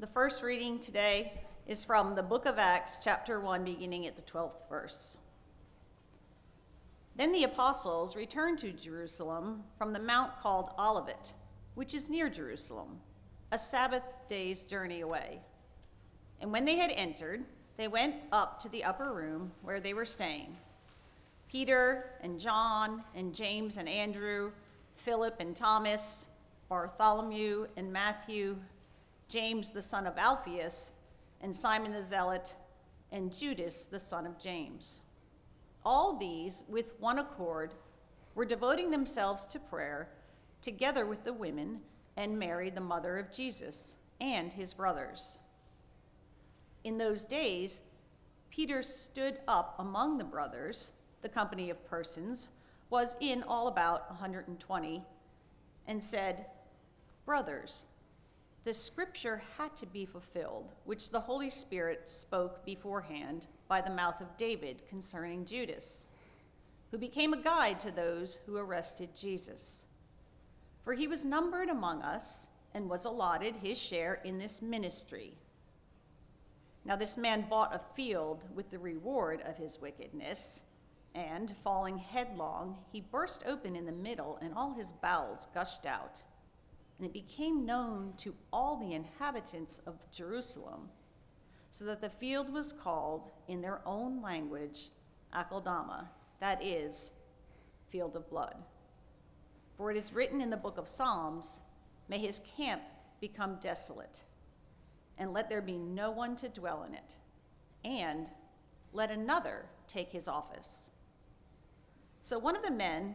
The first reading today is from the book of Acts, chapter 1, beginning at the 12th verse. Then the apostles returned to Jerusalem from the mount called Olivet, which is near Jerusalem, a Sabbath day's journey away. And when they had entered, they went up to the upper room where they were staying. Peter and John and James and Andrew, Philip and Thomas, Bartholomew and Matthew, James the son of Alphaeus, and Simon the Zealot, and Judas the son of James. All these, with one accord, were devoting themselves to prayer, together with the women and Mary, the mother of Jesus, and his brothers. In those days, Peter stood up among the brothers, the company of persons was in all about 120, and said, Brothers, the scripture had to be fulfilled, which the Holy Spirit spoke beforehand by the mouth of David concerning Judas, who became a guide to those who arrested Jesus. For he was numbered among us and was allotted his share in this ministry. Now, this man bought a field with the reward of his wickedness, and falling headlong, he burst open in the middle, and all his bowels gushed out. And it became known to all the inhabitants of Jerusalem, so that the field was called in their own language Akeldama, that is, field of blood. For it is written in the book of Psalms, May his camp become desolate and let there be no one to dwell in it, and let another take his office. So one of the men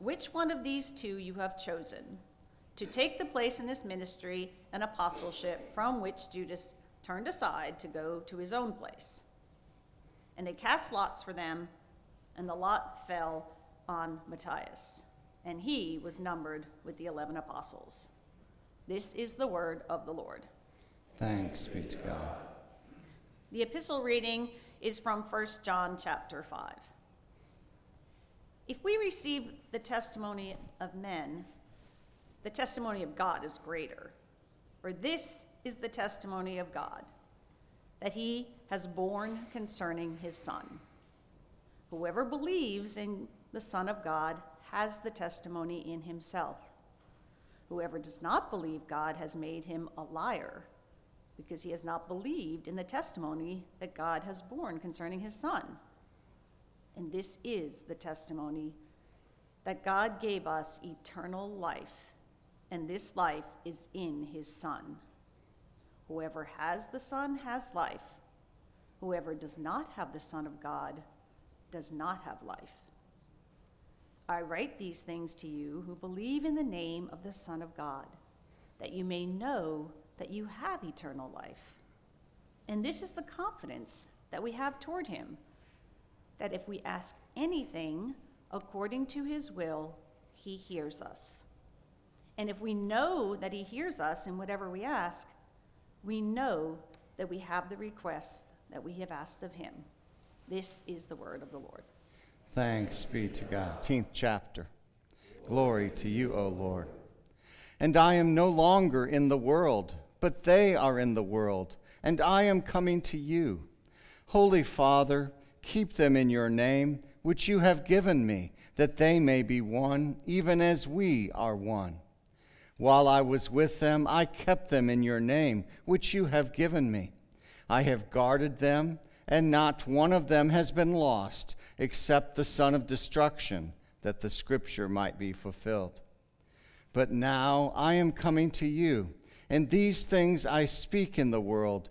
which one of these two you have chosen to take the place in this ministry and apostleship from which Judas turned aside to go to his own place. And they cast lots for them, and the lot fell on Matthias, and he was numbered with the eleven apostles. This is the word of the Lord. Thanks be to God. The epistle reading is from 1 John chapter 5. If we receive the testimony of men, the testimony of God is greater. For this is the testimony of God, that he has borne concerning his Son. Whoever believes in the Son of God has the testimony in himself. Whoever does not believe God has made him a liar, because he has not believed in the testimony that God has borne concerning his Son. And this is the testimony that God gave us eternal life, and this life is in his Son. Whoever has the Son has life. Whoever does not have the Son of God does not have life. I write these things to you who believe in the name of the Son of God, that you may know that you have eternal life. And this is the confidence that we have toward him, that if we ask anything according to his will, he hears us. And if we know that he hears us in whatever we ask, we know that we have the requests that we have asked of him. This is the word of the Lord. Thanks be to God. 10th chapter. Glory to you, O Lord. And I am no longer in the world, but they are in the world, and I am coming to you. Holy Father, keep them in your name, which you have given me, that they may be one, even as we are one. While I was with them, I kept them in your name, which you have given me. I have guarded them, and not one of them has been lost except the son of destruction, that the scripture might be fulfilled. But now I am coming to you, and these things I speak in the world,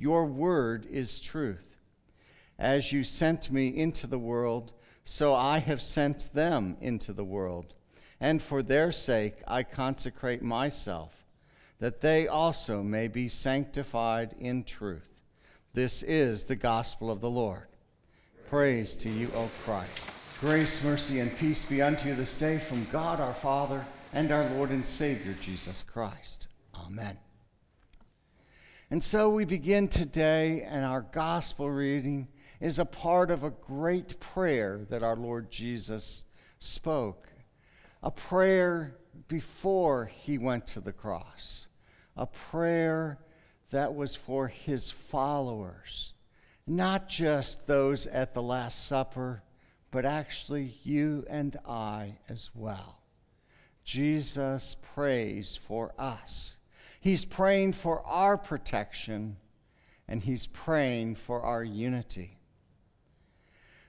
Your word is truth. As you sent me into the world, so I have sent them into the world. And for their sake I consecrate myself, that they also may be sanctified in truth. This is the gospel of the Lord. Praise to you, O Christ. Grace, mercy, and peace be unto you this day from God our Father and our Lord and Savior Jesus Christ. Amen. And so we begin today, and our gospel reading is a part of a great prayer that our Lord Jesus spoke. A prayer before he went to the cross, a prayer that was for his followers, not just those at the Last Supper, but actually you and I as well. Jesus prays for us. He's praying for our protection, and He's praying for our unity.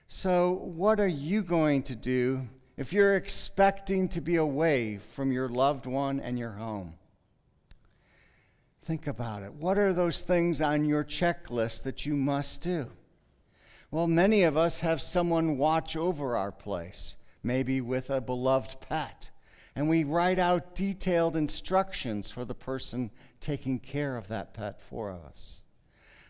So, what are you going to do if you're expecting to be away from your loved one and your home? Think about it. What are those things on your checklist that you must do? Well, many of us have someone watch over our place, maybe with a beloved pet, and we write out detailed instructions for the person taking care of that pet for us.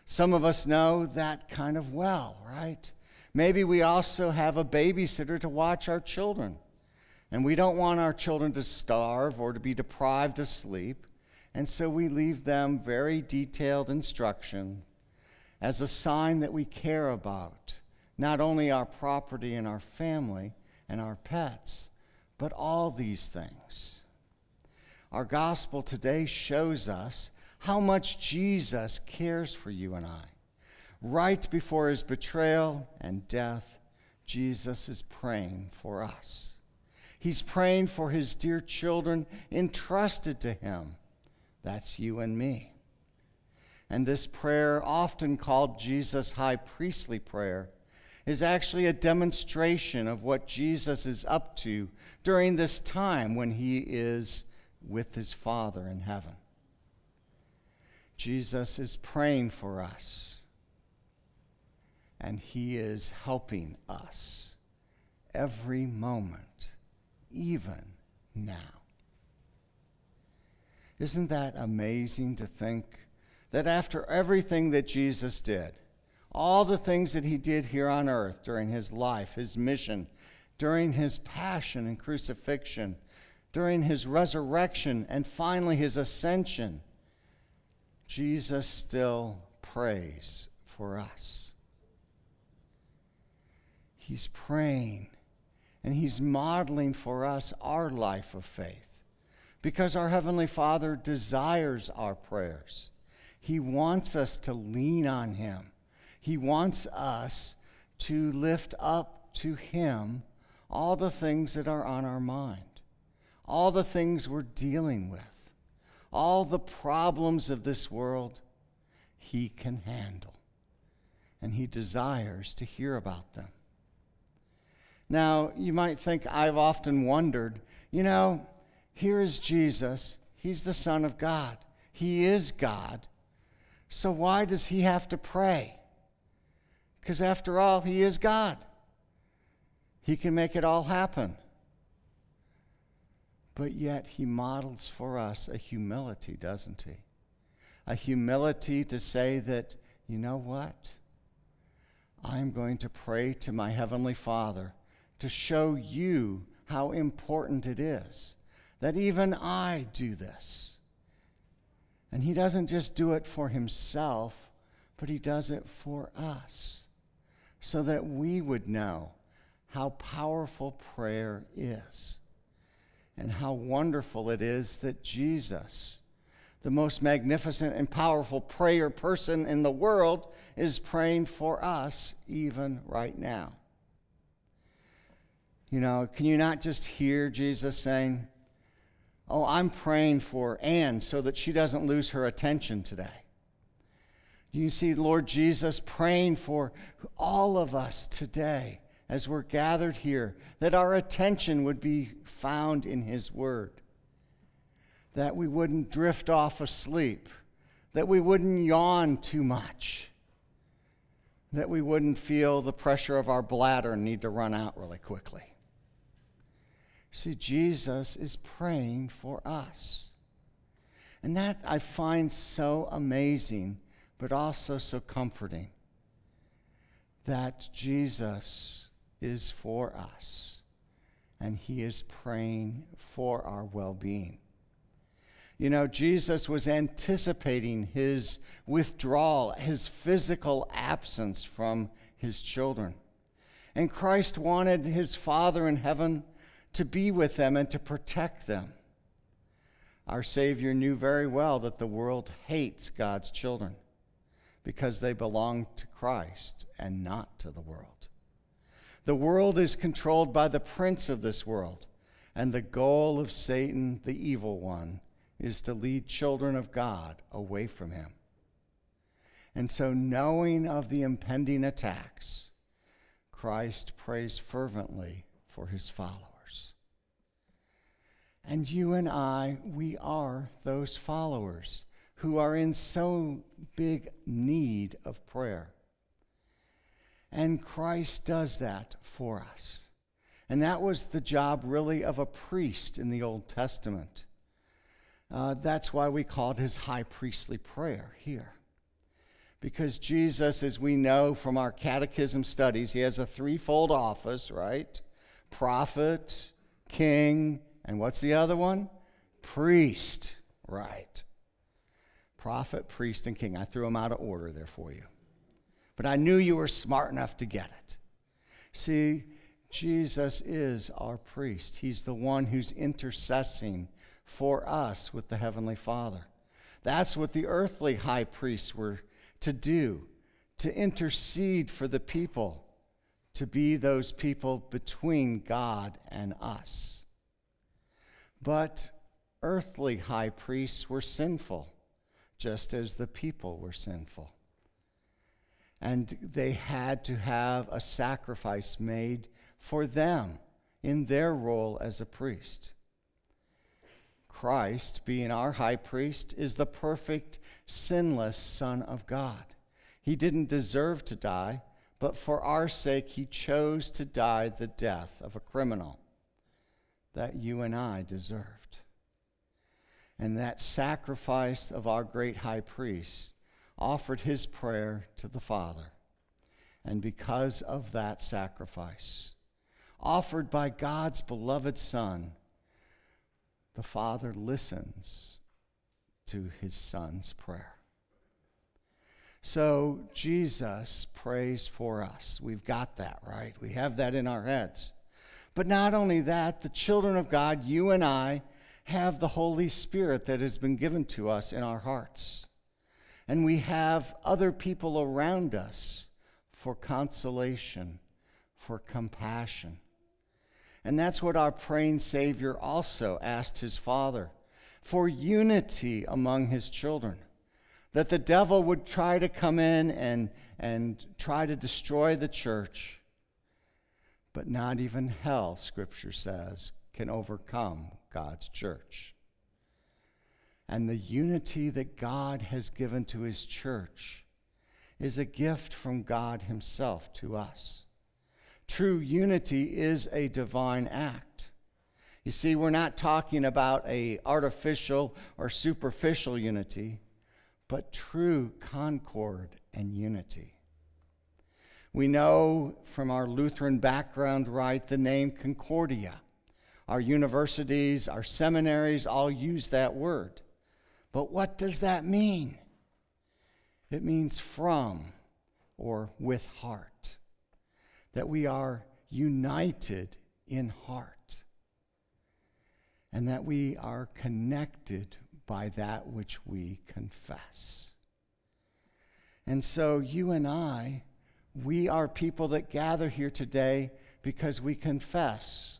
Some of us know that kind of well, right? Maybe we also have a babysitter to watch our children, and we don't want our children to starve or to be deprived of sleep, and so we leave them very detailed instructions as a sign that we care about not only our property and our family and our pets, but all these things. Our gospel today shows us how much Jesus cares for you and I. Right before his betrayal and death, Jesus is praying for us. He's praying for his dear children entrusted to him. That's you and me. And this prayer, often called Jesus' high priestly prayer, is actually a demonstration of what Jesus is up to during this time when he is with his Father in heaven. Jesus is praying for us, and he is helping us every moment, even now. Isn't that amazing to think? that after everything that Jesus did, all the things that he did here on earth during his life, his mission, during his passion and crucifixion, during his resurrection, and finally his ascension, Jesus still prays for us. He's praying and he's modeling for us our life of faith because our Heavenly Father desires our prayers. He wants us to lean on Him. He wants us to lift up to Him all the things that are on our mind, all the things we're dealing with, all the problems of this world. He can handle, and He desires to hear about them. Now, you might think I've often wondered, you know, here is Jesus. He's the Son of God. He is God. So why does he have to pray? Because after all, he is God. He can make it all happen. But yet, he models for us a humility, doesn't he? A humility to say that, you know what? I'm going to pray to my Heavenly Father to show you how important it is that even I do this. And he doesn't just do it for himself, but he does it for us so that we would know how powerful prayer is and how wonderful it is that Jesus, the most magnificent and powerful prayer person in the world, is praying for us even right now. You know, can you not just hear Jesus saying, Oh, I'm praying for Anne so that she doesn't lose her attention today. You see Lord Jesus praying for all of us today as we're gathered here, that our attention would be found in His Word, that we wouldn't drift off asleep, that we wouldn't yawn too much, that we wouldn't feel the pressure of our bladder need to run out really quickly. See, Jesus is praying for us. And that I find so amazing, but also so comforting that Jesus is for us and he is praying for our well being. You know, Jesus was anticipating his withdrawal, his physical absence from his children. And Christ wanted his Father in heaven to be with them and to protect them. Our Savior knew very well that the world hates God's children because they belong to Christ and not to the world. The world is controlled by the prince of this world, and the goal of Satan, the evil one, is to lead children of God away from him. And so, knowing of the impending attacks, Christ prays fervently for his followers. And you and I, we are those followers who are in so big need of prayer. And Christ does that for us. And that was the job, really, of a priest in the Old Testament. Uh, that's why we called his high priestly prayer here. Because Jesus, as we know from our catechism studies, he has a threefold office, right? Prophet, king, and what's the other one? Priest, right? Prophet, priest, and king. I threw them out of order there for you. But I knew you were smart enough to get it. See, Jesus is our priest. He's the one who's intercessing for us with the Heavenly Father. That's what the earthly high priests were to do, to intercede for the people, to be those people between God and us. But earthly high priests were sinful, just as the people were sinful. And they had to have a sacrifice made for them in their role as a priest. Christ, being our high priest, is the perfect, sinless Son of God. He didn't deserve to die, but for our sake, he chose to die the death of a criminal that you and I deserved. And that sacrifice of our great high priest offered his prayer to the Father. And because of that sacrifice, offered by God's beloved Son, the Father listens to his Son's prayer. So Jesus prays for us. We've got that, right? We have that in our heads. But not only that, the children of God, you and I, have the Holy Spirit that has been given to us in our hearts. And we have other people around us for consolation, for compassion. And that's what our praying Savior also asked his Father for unity among his children. That the devil would try to come in and, and try to destroy the church, but not even hell, Scripture says, can overcome God's church. And the unity that God has given to his church is a gift from God himself to us. True unity is a divine act. You see, we're not talking about a artificial or superficial unity, but true concord and unity. We know from our Lutheran background, right, the name Concordia. Our universities, our seminaries all use that word. But what does that mean? It means from or with heart that we are united in heart and that we are connected by that which we confess. And so, you and I, we are people that gather here today because we confess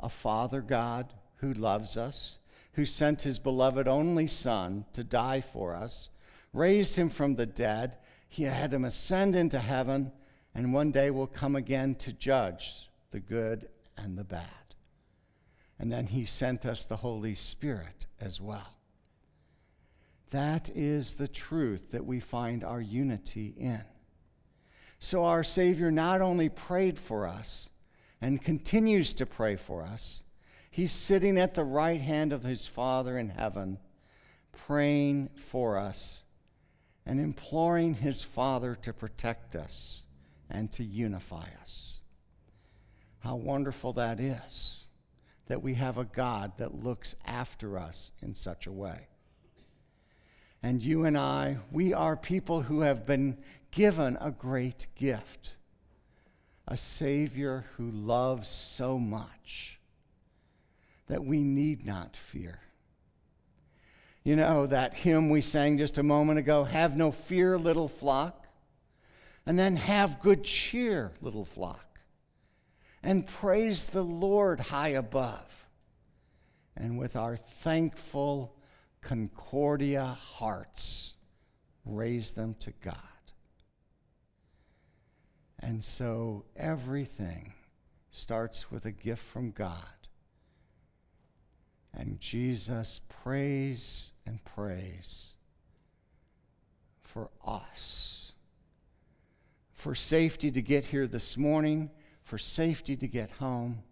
a Father God who loves us, who sent his beloved only Son to die for us, raised him from the dead. He had him ascend into heaven, and one day will come again to judge the good and the bad. And then he sent us the Holy Spirit as well. That is the truth that we find our unity in. So our Savior not only prayed for us and continues to pray for us, he's sitting at the right hand of his Father in heaven, praying for us and imploring his Father to protect us and to unify us. How wonderful that is that we have a God that looks after us in such a way. And you and I, we are people who have been given a great gift a Savior who loves so much that we need not fear. You know, that hymn we sang just a moment ago Have no fear, little flock, and then have good cheer, little flock, and praise the Lord high above. And with our thankful Concordia hearts, raise them to God. And so everything starts with a gift from God. And Jesus prays and prays for us. For safety to get here this morning, for safety to get home,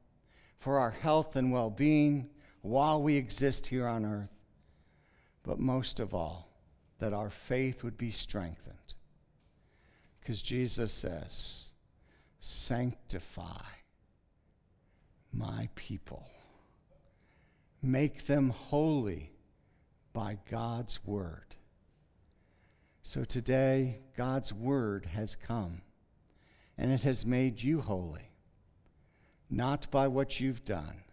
for our health and well being while we exist here on earth, but most of all, that our faith would be strengthened. Because Jesus says, Sanctify my people, make them holy by God's word. So today, God's word has come, and it has made you holy, not by what you've done,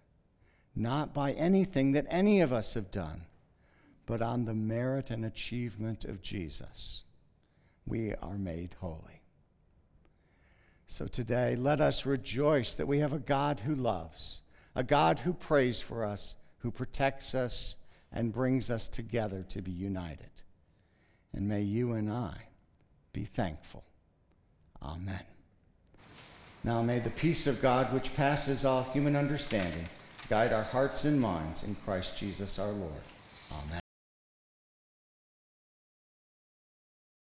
not by anything that any of us have done, but on the merit and achievement of Jesus. We are made holy. So today, let us rejoice that we have a God who loves, a God who prays for us, who protects us, and brings us together to be united. And may you and I be thankful. Amen. Now may the peace of God, which passes all human understanding, guide our hearts and minds in Christ Jesus our Lord. Amen.